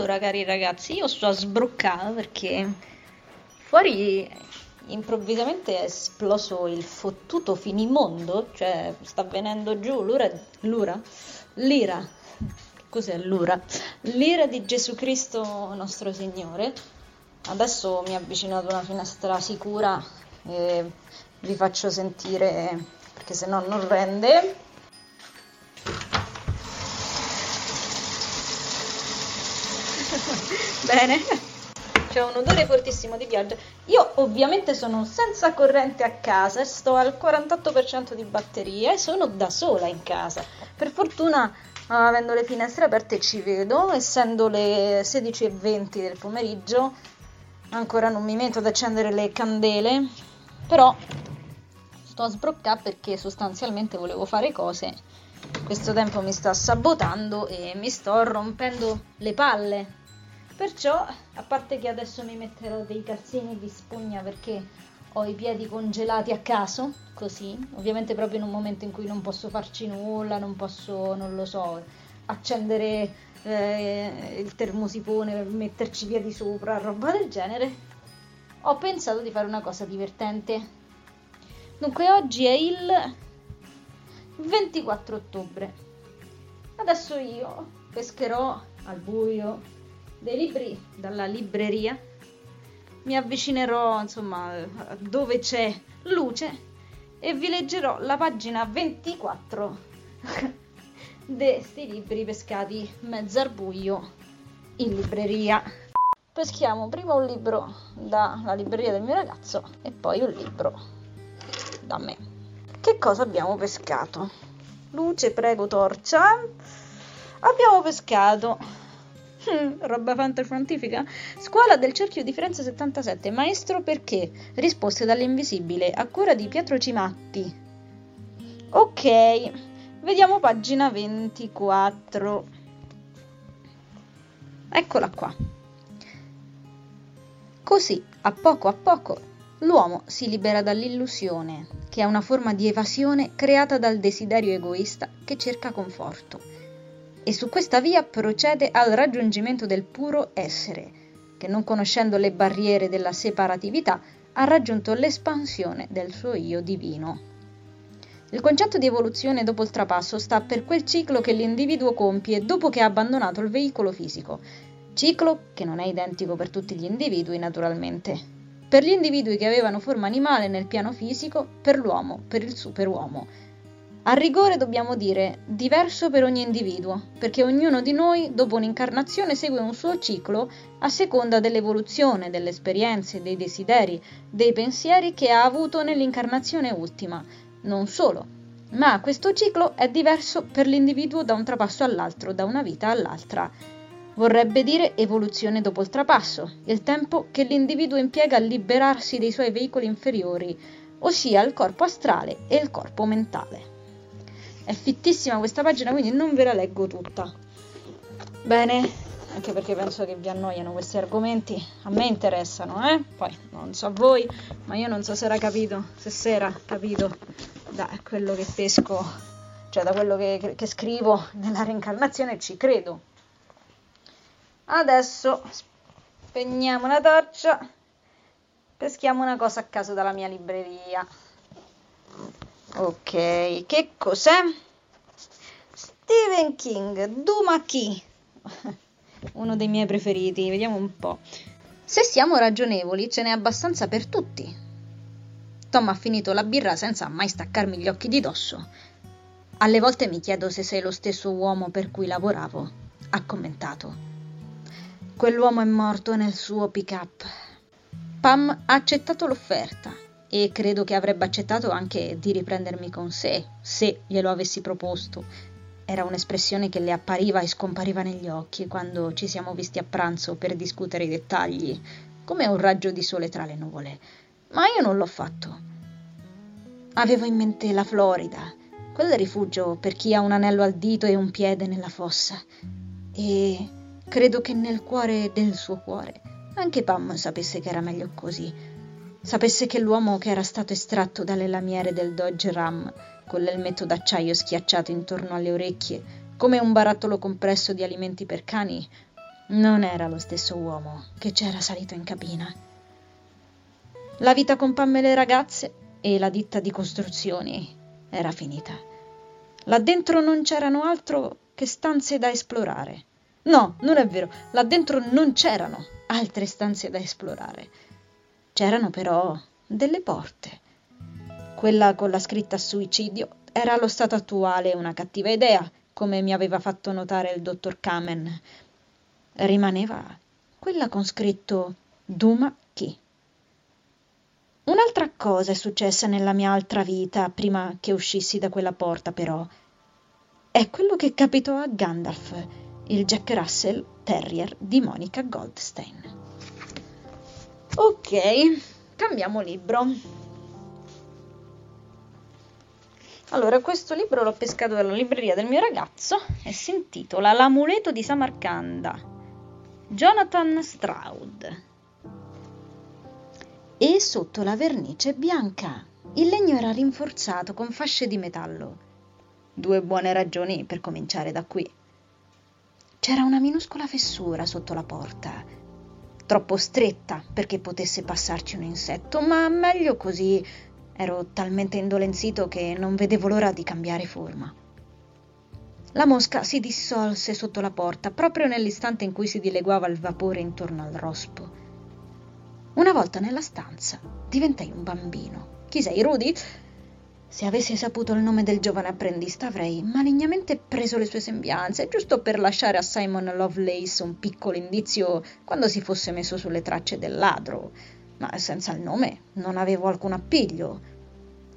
Allora, cari ragazzi, io sto a perché fuori improvvisamente è esploso il fottuto finimondo, cioè sta venendo giù l'ura, l'ura, l'ira, cos'è l'ura? L'ira di Gesù Cristo nostro Signore. Adesso mi avvicino ad una finestra sicura e vi faccio sentire, perché se no non rende. Bene c'è un odore fortissimo di pioggia. Io ovviamente sono senza corrente a casa sto al 48% di batteria e sono da sola in casa. Per fortuna, avendo le finestre aperte, ci vedo, essendo le 16.20 del pomeriggio, ancora non mi metto ad accendere le candele, però sto a sbroccare perché sostanzialmente volevo fare cose. Questo tempo mi sta sabotando e mi sto rompendo le palle Perciò, a parte che adesso mi metterò dei calzini di spugna perché ho i piedi congelati a caso, così, ovviamente proprio in un momento in cui non posso farci nulla, non posso, non lo so, accendere eh, il termosifone per metterci via di sopra, roba del genere, ho pensato di fare una cosa divertente. Dunque oggi è il 24 ottobre. Adesso io pescherò al buio dei libri dalla libreria, mi avvicinerò insomma dove c'è luce e vi leggerò la pagina 24 di questi libri pescati mezzo al buio in libreria. Peschiamo prima un libro dalla libreria del mio ragazzo e poi un libro da me. Che cosa abbiamo pescato? Luce, prego, torcia. Abbiamo pescato roba fantascientifica. Scuola del Cerchio di Firenze 77. Maestro perché? Risposte dall'invisibile. A cura di Pietro Cimatti. Ok, vediamo pagina 24. Eccola qua. Così, a poco a poco, l'uomo si libera dall'illusione, che è una forma di evasione creata dal desiderio egoista che cerca conforto e su questa via procede al raggiungimento del puro essere, che non conoscendo le barriere della separatività ha raggiunto l'espansione del suo io divino. Il concetto di evoluzione dopo il trapasso sta per quel ciclo che l'individuo compie dopo che ha abbandonato il veicolo fisico, ciclo che non è identico per tutti gli individui naturalmente. Per gli individui che avevano forma animale nel piano fisico, per l'uomo, per il superuomo, a rigore dobbiamo dire diverso per ogni individuo, perché ognuno di noi, dopo un'incarnazione, segue un suo ciclo a seconda dell'evoluzione, delle esperienze, dei desideri, dei pensieri che ha avuto nell'incarnazione ultima. Non solo, ma questo ciclo è diverso per l'individuo da un trapasso all'altro, da una vita all'altra. Vorrebbe dire evoluzione dopo il trapasso, il tempo che l'individuo impiega a liberarsi dei suoi veicoli inferiori, ossia il corpo astrale e il corpo mentale. È fittissima questa pagina, quindi non ve la leggo tutta. Bene, anche perché penso che vi annoiano questi argomenti. A me interessano, eh? Poi non so voi, ma io non so se era capito, se si era capito da quello che pesco, cioè da quello che, che scrivo nella reincarnazione, ci credo. Adesso spegniamo la torcia, peschiamo una cosa a caso dalla mia libreria. Ok, che cos'è? Stephen King, Duma Key. Uno dei miei preferiti, vediamo un po'. Se siamo ragionevoli, ce n'è abbastanza per tutti. Tom ha finito la birra senza mai staccarmi gli occhi di dosso. Alle volte mi chiedo se sei lo stesso uomo per cui lavoravo, ha commentato. Quell'uomo è morto nel suo pick-up. Pam ha accettato l'offerta e credo che avrebbe accettato anche di riprendermi con sé, se glielo avessi proposto. Era un'espressione che le appariva e scompariva negli occhi quando ci siamo visti a pranzo per discutere i dettagli, come un raggio di sole tra le nuvole. Ma io non l'ho fatto. Avevo in mente la Florida, quel rifugio per chi ha un anello al dito e un piede nella fossa. E credo che nel cuore del suo cuore anche Pam sapesse che era meglio così sapesse che l'uomo che era stato estratto dalle lamiere del Dodge Ram, con l'elmetto d'acciaio schiacciato intorno alle orecchie, come un barattolo compresso di alimenti per cani, non era lo stesso uomo che c'era salito in cabina. La vita con Pam e le ragazze e la ditta di costruzioni era finita. Là dentro non c'erano altro che stanze da esplorare. No, non è vero, là dentro non c'erano altre stanze da esplorare. C'erano però delle porte. Quella con la scritta suicidio era allo stato attuale una cattiva idea, come mi aveva fatto notare il dottor Kamen. Rimaneva quella con scritto Duma Chi. Un'altra cosa è successa nella mia altra vita prima che uscissi da quella porta, però. È quello che capitò a Gandalf, il Jack Russell Terrier di Monica Goldstein. Ok, cambiamo libro. Allora, questo libro l'ho pescato dalla libreria del mio ragazzo e si intitola L'amuleto di Samarcanda. Jonathan Stroud. E sotto la vernice bianca. Il legno era rinforzato con fasce di metallo. Due buone ragioni per cominciare da qui. C'era una minuscola fessura sotto la porta, troppo stretta perché potesse passarci un insetto, ma meglio così Ero talmente indolenzito che non vedevo l'ora di cambiare forma. La mosca si dissolse sotto la porta proprio nell'istante in cui si dileguava il vapore intorno al rospo. Una volta nella stanza diventai un bambino. Chi sei, Rudy? Se avessi saputo il nome del giovane apprendista avrei malignamente preso le sue sembianze, giusto per lasciare a Simon Lovelace un piccolo indizio quando si fosse messo sulle tracce del ladro. Ma senza il nome non avevo alcun appiglio.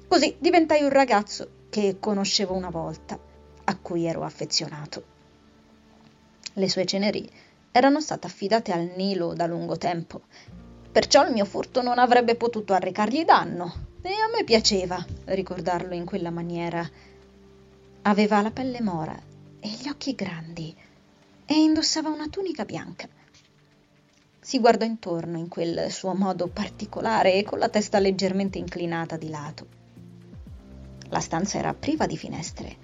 Così diventai un ragazzo che conoscevo una volta, a cui ero affezionato. Le sue ceneri erano state affidate al Nilo da lungo tempo, perciò il mio furto non avrebbe potuto arrecargli danno, e a me piaceva ricordarlo in quella maniera. Aveva la pelle mora e gli occhi grandi e indossava una tunica bianca. Si guardò intorno in quel suo modo particolare e con la testa leggermente inclinata di lato. La stanza era priva di finestre.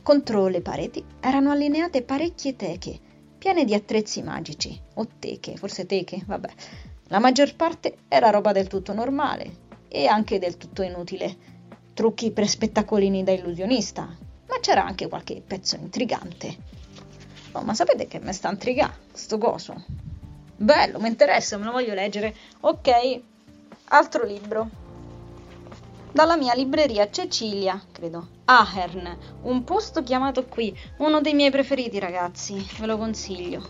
Contro le pareti erano allineate parecchie teche, piene di attrezzi magici, o teche, forse teche, vabbè. La maggior parte era roba del tutto normale e anche del tutto inutile. Trucchi per spettacolini da illusionista, ma c'era anche qualche pezzo intrigante. Oh, ma sapete che mi sta intrigando sto coso? Bello, mi interessa, me lo voglio leggere. Ok, altro libro dalla mia libreria Cecilia, credo, Ahern, un posto chiamato qui, uno dei miei preferiti ragazzi, ve lo consiglio.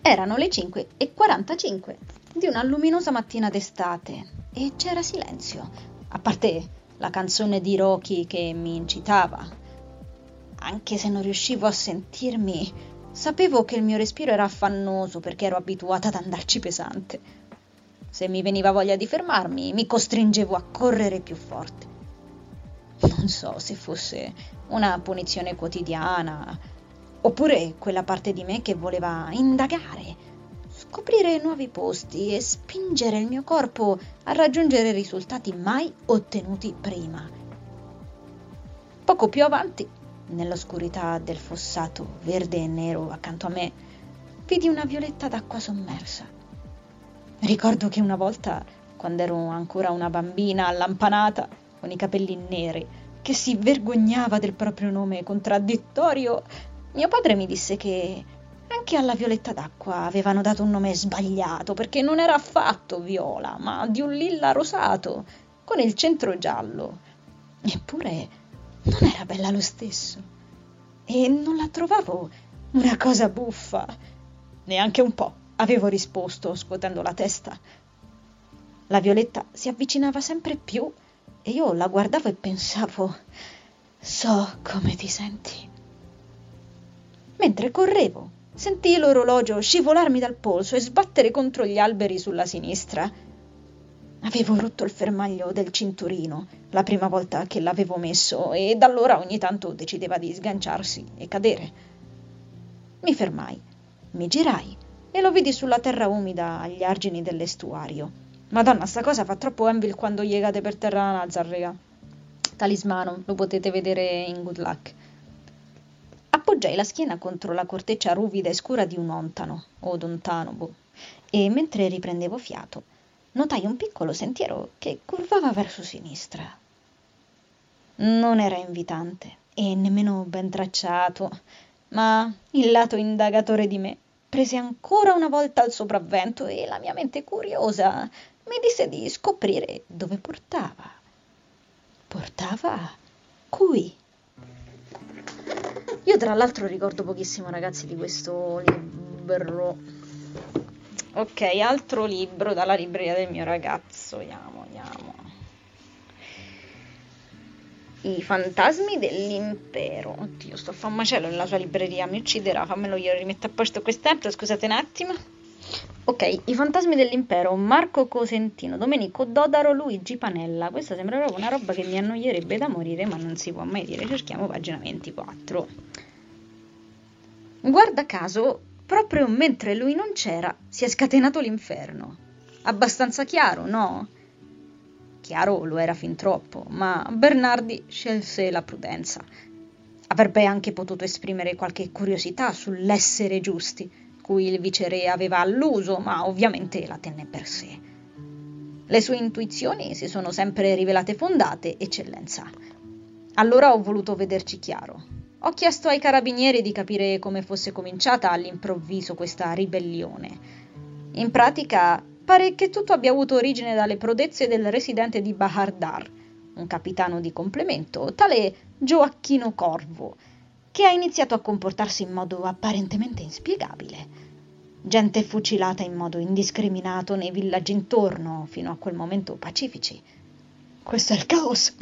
Erano le 5 e 45 di una luminosa mattina d'estate e c'era silenzio, a parte la canzone di Rocky che mi incitava. Anche se non riuscivo a sentirmi, sapevo che il mio respiro era affannoso perché ero abituata ad andarci pesante. Se mi veniva voglia di fermarmi, mi costringevo a correre più forte. Non so se fosse una punizione quotidiana, oppure quella parte di me che voleva indagare, scoprire nuovi posti e spingere il mio corpo a raggiungere risultati mai ottenuti prima. Poco più avanti, nell'oscurità del fossato verde e nero accanto a me, vidi una violetta d'acqua sommersa. Ricordo che una volta, quando ero ancora una bambina allampanata, con i capelli neri, che si vergognava del proprio nome contraddittorio, mio padre mi disse che anche alla violetta d'acqua avevano dato un nome sbagliato, perché non era affatto viola, ma di un lilla rosato, con il centro giallo. Eppure non era bella lo stesso. E non la trovavo una cosa buffa, neanche un po' avevo risposto, scuotendo la testa. La Violetta si avvicinava sempre più e io la guardavo e pensavo, so come ti senti. Mentre correvo, sentii l'orologio scivolarmi dal polso e sbattere contro gli alberi sulla sinistra. Avevo rotto il fermaglio del cinturino la prima volta che l'avevo messo e da allora ogni tanto decideva di sganciarsi e cadere. Mi fermai, mi girai e lo vidi sulla terra umida agli argini dell'estuario. Madonna, sta cosa fa troppo Envil quando cade per terra la Nazar, raga. Talismano, lo potete vedere in Good Luck. Appoggiai la schiena contro la corteccia ruvida e scura di un ontano, o d'ontano, boh, e mentre riprendevo fiato, notai un piccolo sentiero che curvava verso sinistra. Non era invitante e nemmeno ben tracciato, ma il lato indagatore di me prese ancora una volta il sopravvento e la mia mente curiosa mi disse di scoprire dove portava. Portava qui. Io tra l'altro ricordo pochissimo ragazzi di questo libro. Ok, altro libro dalla libreria del mio ragazzo. Andiamo, andiamo. I fantasmi dell'impero. Oddio, sto a fare un macello nella sua libreria, mi ucciderà. Fammelo io rimetto a posto quest'altro, scusate un attimo. Ok, I fantasmi dell'impero, Marco Cosentino, Domenico Dodaro, Luigi Panella. Questa sembra proprio una roba che mi annoierebbe da morire, ma non si può mai dire. Cerchiamo pagina 24. Guarda caso, proprio mentre lui non c'era, si è scatenato l'inferno. Abbastanza chiaro, no? Chiaro lo era fin troppo, ma Bernardi scelse la prudenza. Avrebbe anche potuto esprimere qualche curiosità sull'essere giusti cui il viceré aveva alluso, ma ovviamente la tenne per sé. Le sue intuizioni si sono sempre rivelate fondate, eccellenza. Allora ho voluto vederci chiaro. Ho chiesto ai carabinieri di capire come fosse cominciata all'improvviso questa ribellione. In pratica, pare che tutto abbia avuto origine dalle prodezze del residente di Bahardar, un capitano di complemento, tale Gioacchino Corvo, che ha iniziato a comportarsi in modo apparentemente inspiegabile. Gente fucilata in modo indiscriminato nei villaggi intorno, fino a quel momento pacifici. Questo è il caos.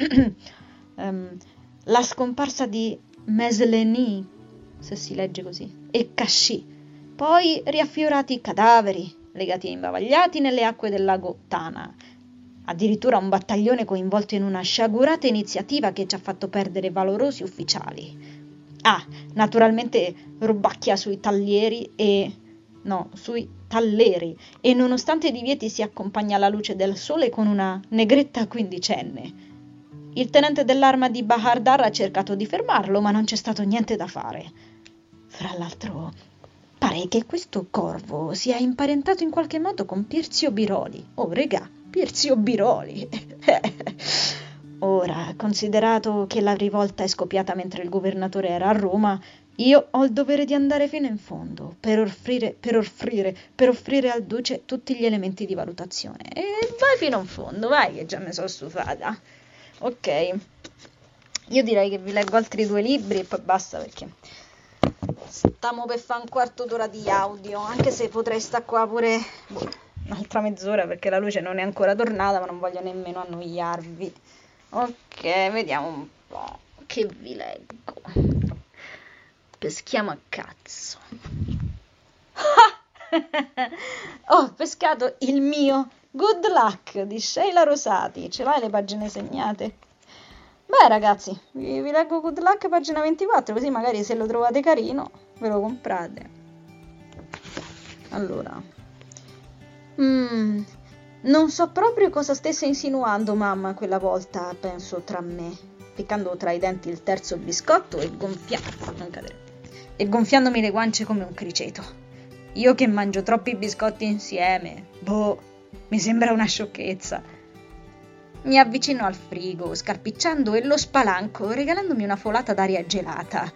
um, la scomparsa di Mesleni, se si legge così, e Casci. Poi riaffiorati cadaveri, legati e imbavagliati nelle acque del lago Tana. Addirittura un battaglione coinvolto in una sciagurata iniziativa che ci ha fatto perdere valorosi ufficiali. Ah, naturalmente rubacchia sui taglieri e... no, sui talleri e nonostante i divieti si accompagna alla luce del sole con una negretta quindicenne. Il tenente dell'arma di Bahardar ha cercato di fermarlo, ma non c'è stato niente da fare. Fra l'altro, pare che questo corvo sia imparentato in qualche modo con Pirzio Biroli. Oh, regà, Pirzio Biroli! Ora, considerato che la rivolta è scoppiata mentre il governatore era a Roma, io ho il dovere di andare fino in fondo per offrire, per offrire, per offrire al duce tutti gli elementi di valutazione. E vai fino in fondo, vai che già mi sono stufata. Ok, io direi che vi leggo altri due libri e poi basta perché stiamo per fare un quarto d'ora di audio, anche se potrei stare qua pure boh, un'altra mezz'ora perché la luce non è ancora tornata, ma non voglio nemmeno annoiarvi. Ok, vediamo un po' che vi leggo. Peschiamo a cazzo. Ho pescato il mio Good Luck di Sheila Rosati. Ce l'hai le pagine segnate? Beh, ragazzi, vi, vi leggo Good Luck pagina 24, così magari se lo trovate carino ve lo comprate. Allora. Mm, non so proprio cosa stesse insinuando mamma quella volta, penso tra me, piccando tra i denti il terzo biscotto e, gonfia... e gonfiandomi le guance come un criceto. Io che mangio troppi biscotti insieme, boh, mi sembra una sciocchezza. Mi avvicino al frigo, scarpicciando e lo spalanco, regalandomi una folata d'aria gelata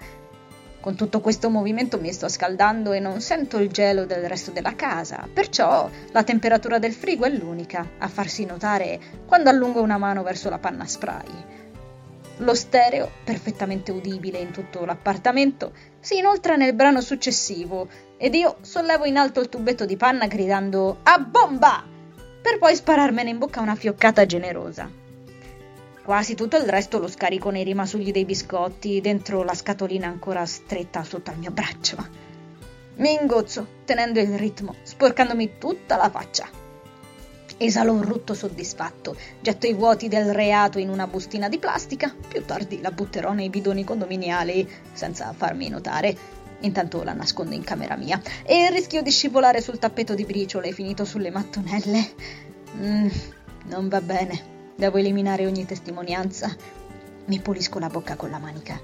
con tutto questo movimento mi sto scaldando e non sento il gelo del resto della casa, perciò la temperatura del frigo è l'unica a farsi notare quando allungo una mano verso la panna spray. Lo stereo, perfettamente udibile in tutto l'appartamento, si inoltra nel brano successivo ed io sollevo in alto il tubetto di panna gridando A bomba! per poi spararmene in bocca una fioccata generosa. Quasi tutto il resto lo scarico nei rimasugli dei biscotti, dentro la scatolina ancora stretta sotto al mio braccio. Mi ingozzo, tenendo il ritmo, sporcandomi tutta la faccia. Esalo un rutto soddisfatto, getto i vuoti del reato in una bustina di plastica, più tardi la butterò nei bidoni condominiali senza farmi notare. Intanto la nascondo in camera mia e rischio di scivolare sul tappeto di briciole finito sulle mattonelle. Mm, non va bene. Devo eliminare ogni testimonianza. Mi pulisco la bocca con la manica.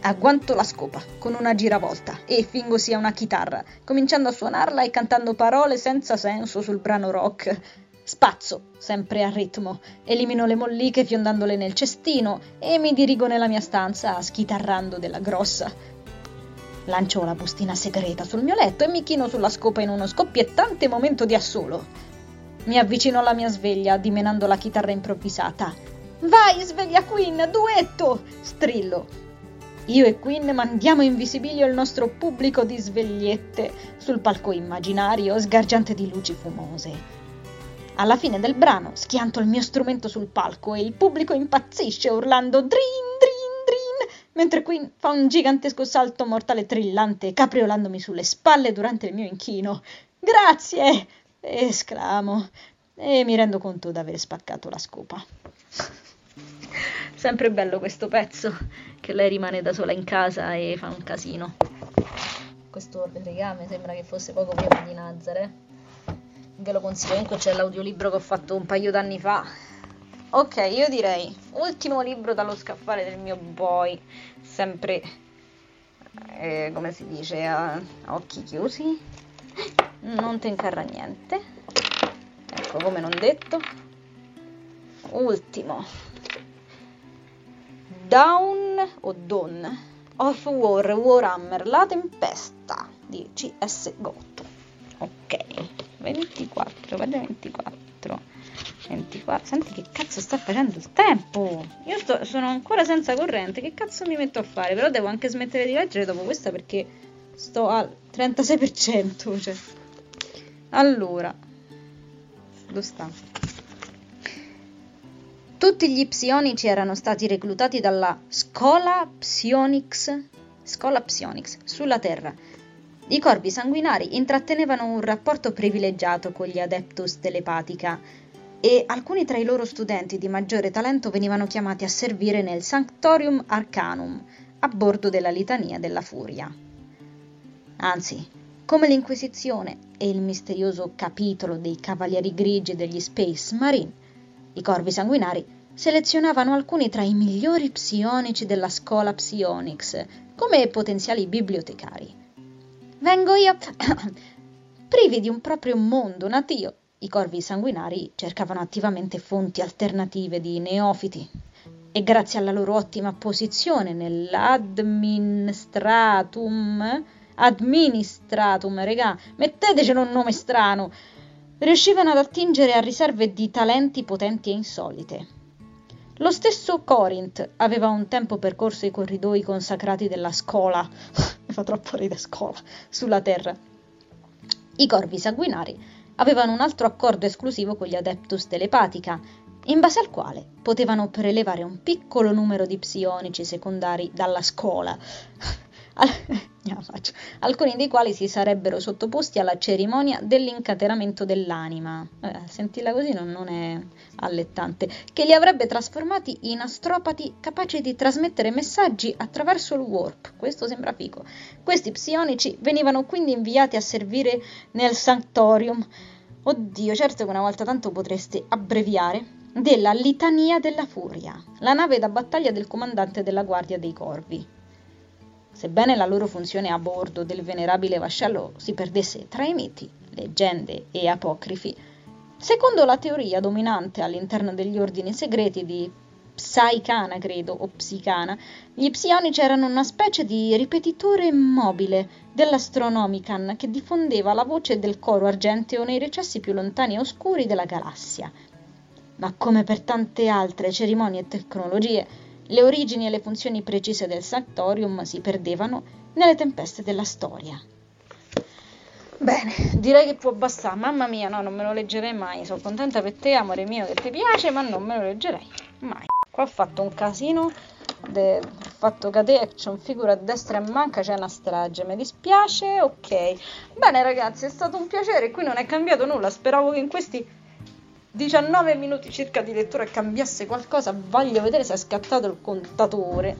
Agguanto la scopa con una giravolta e fingo sia una chitarra, cominciando a suonarla e cantando parole senza senso sul brano rock. Spazzo, sempre a ritmo, elimino le molliche fiondandole nel cestino e mi dirigo nella mia stanza schitarrando della grossa. Lancio la bustina segreta sul mio letto e mi chino sulla scopa in uno scoppiettante momento di assolo. Mi avvicino alla mia sveglia, dimenando la chitarra improvvisata. Vai, sveglia Queen, duetto! strillo io e Quinn mandiamo in visibilio il nostro pubblico di svegliette sul palco immaginario sgargiante di luci fumose. Alla fine del brano schianto il mio strumento sul palco e il pubblico impazzisce urlando Drin, Drin, Drin, mentre Quinn fa un gigantesco salto mortale trillante capriolandomi sulle spalle durante il mio inchino. Grazie! Esclamo e mi rendo conto d'aver spaccato la scopa. Sempre bello questo pezzo, che lei rimane da sola in casa e fa un casino. Questo legame sembra che fosse poco prima di Nazareth. Ve lo consiglio, comunque c'è l'audiolibro che ho fatto un paio d'anni fa. Ok, io direi, ultimo libro dallo scaffale del mio boy, sempre, eh, come si dice, a, a occhi chiusi. Non te incarra niente. Ecco, come non detto. Ultimo, Down o Dawn of War Warhammer La Tempesta di CS Gotto. Ok, 24, guarda 24. 24. Senti che cazzo sta facendo il tempo? Io sto, sono ancora senza corrente, che cazzo mi metto a fare? Però devo anche smettere di leggere dopo questa perché sto al 36%. Cioè. Allora, dove sta? Tutti gli psionici erano stati reclutati dalla Scola Psionics, Scola Psionics sulla Terra. I corpi sanguinari intrattenevano un rapporto privilegiato con gli Adeptus Telepatica e alcuni tra i loro studenti di maggiore talento venivano chiamati a servire nel Sanctorium Arcanum a bordo della Litania della Furia. Anzi, come l'Inquisizione e il misterioso capitolo dei Cavalieri Grigi degli Space Marine, i corvi sanguinari selezionavano alcuni tra i migliori psionici della scuola Psionics come potenziali bibliotecari. Vengo io, privi di un proprio mondo natio, i corvi sanguinari cercavano attivamente fonti alternative di neofiti e grazie alla loro ottima posizione nell'administratum, administratum, regà, mettetecelo un nome strano, riuscivano ad attingere a riserve di talenti potenti e insolite. Lo stesso Corinth aveva un tempo percorso i corridoi consacrati della scola, mi fa troppo ridere scola, sulla terra. I corvi sanguinari avevano un altro accordo esclusivo con gli Adeptus Telepatica, in base al quale potevano prelevare un piccolo numero di psionici secondari dalla scuola alcuni dei quali si sarebbero sottoposti alla cerimonia dell'incatenamento dell'anima. Eh, sentila così non, non, è allettante, che li avrebbe trasformati in astropati capaci di trasmettere messaggi attraverso il warp. Questo sembra figo. Questi psionici venivano quindi inviati a servire nel Sanctorium. Oddio, certo che una volta tanto potreste abbreviare della Litania della Furia, la nave da battaglia del comandante della Guardia dei Corvi. Sebbene la loro funzione a bordo del venerabile vascello si perdesse tra i miti, leggende e apocrifi, secondo la teoria dominante all'interno degli ordini segreti di Psaicana, credo, o Psicana, gli psionici erano una specie di ripetitore mobile dell'Astronomican che diffondeva la voce del coro argenteo nei recessi più lontani e oscuri della galassia. Ma come per tante altre cerimonie e tecnologie, le origini e le funzioni precise del Sanctorium si perdevano nelle tempeste della storia. Bene, direi che può bastare. Mamma mia, no, non me lo leggerei mai. Sono contenta per te, amore mio, che ti piace, ma non me lo leggerei mai. Qua ho fatto un casino, de... ho fatto cadere action figure a destra e manca, c'è una strage. Mi dispiace, ok. Bene ragazzi, è stato un piacere, qui non è cambiato nulla. Speravo che in questi 19 minuti circa di lettura cambiasse qualcosa, voglio vedere se è scattato il contatore.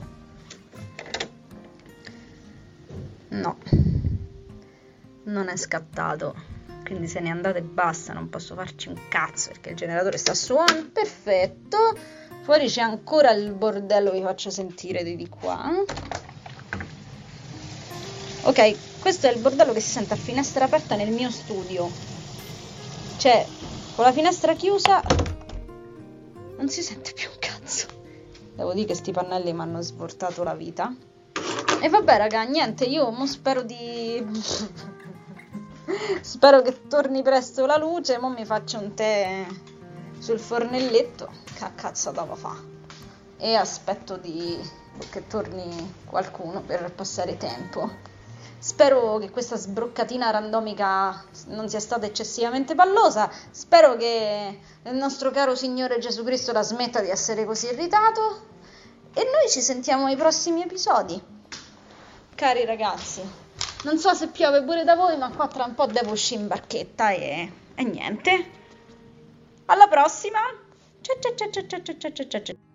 No, non è scattato, quindi se ne andate e basta, non posso farci un cazzo perché il generatore sta suonando. Perfetto, fuori c'è ancora il bordello, vi faccio sentire di, di qua. Ok, questo è il bordello che si sente a finestra aperta nel mio studio. Cioè, con la finestra chiusa non si sente più un cazzo. Devo dire che sti pannelli mi hanno svoltato la vita. E vabbè, raga, niente, io mo spero di. spero che torni presto la luce. Mo mi faccio un tè sul fornelletto. Che cazzo devo fa? E aspetto di... che torni qualcuno per passare tempo. Spero che questa sbroccatina randomica non sia stata eccessivamente pallosa. Spero che il nostro caro Signore Gesù Cristo la smetta di essere così irritato. E noi ci sentiamo ai prossimi episodi. Cari ragazzi, non so se piove pure da voi, ma qua tra un po' devo uscire in barchetta e, e niente. Alla prossima! Ciao ciao ciao ciao ciao ciao ciao ciao.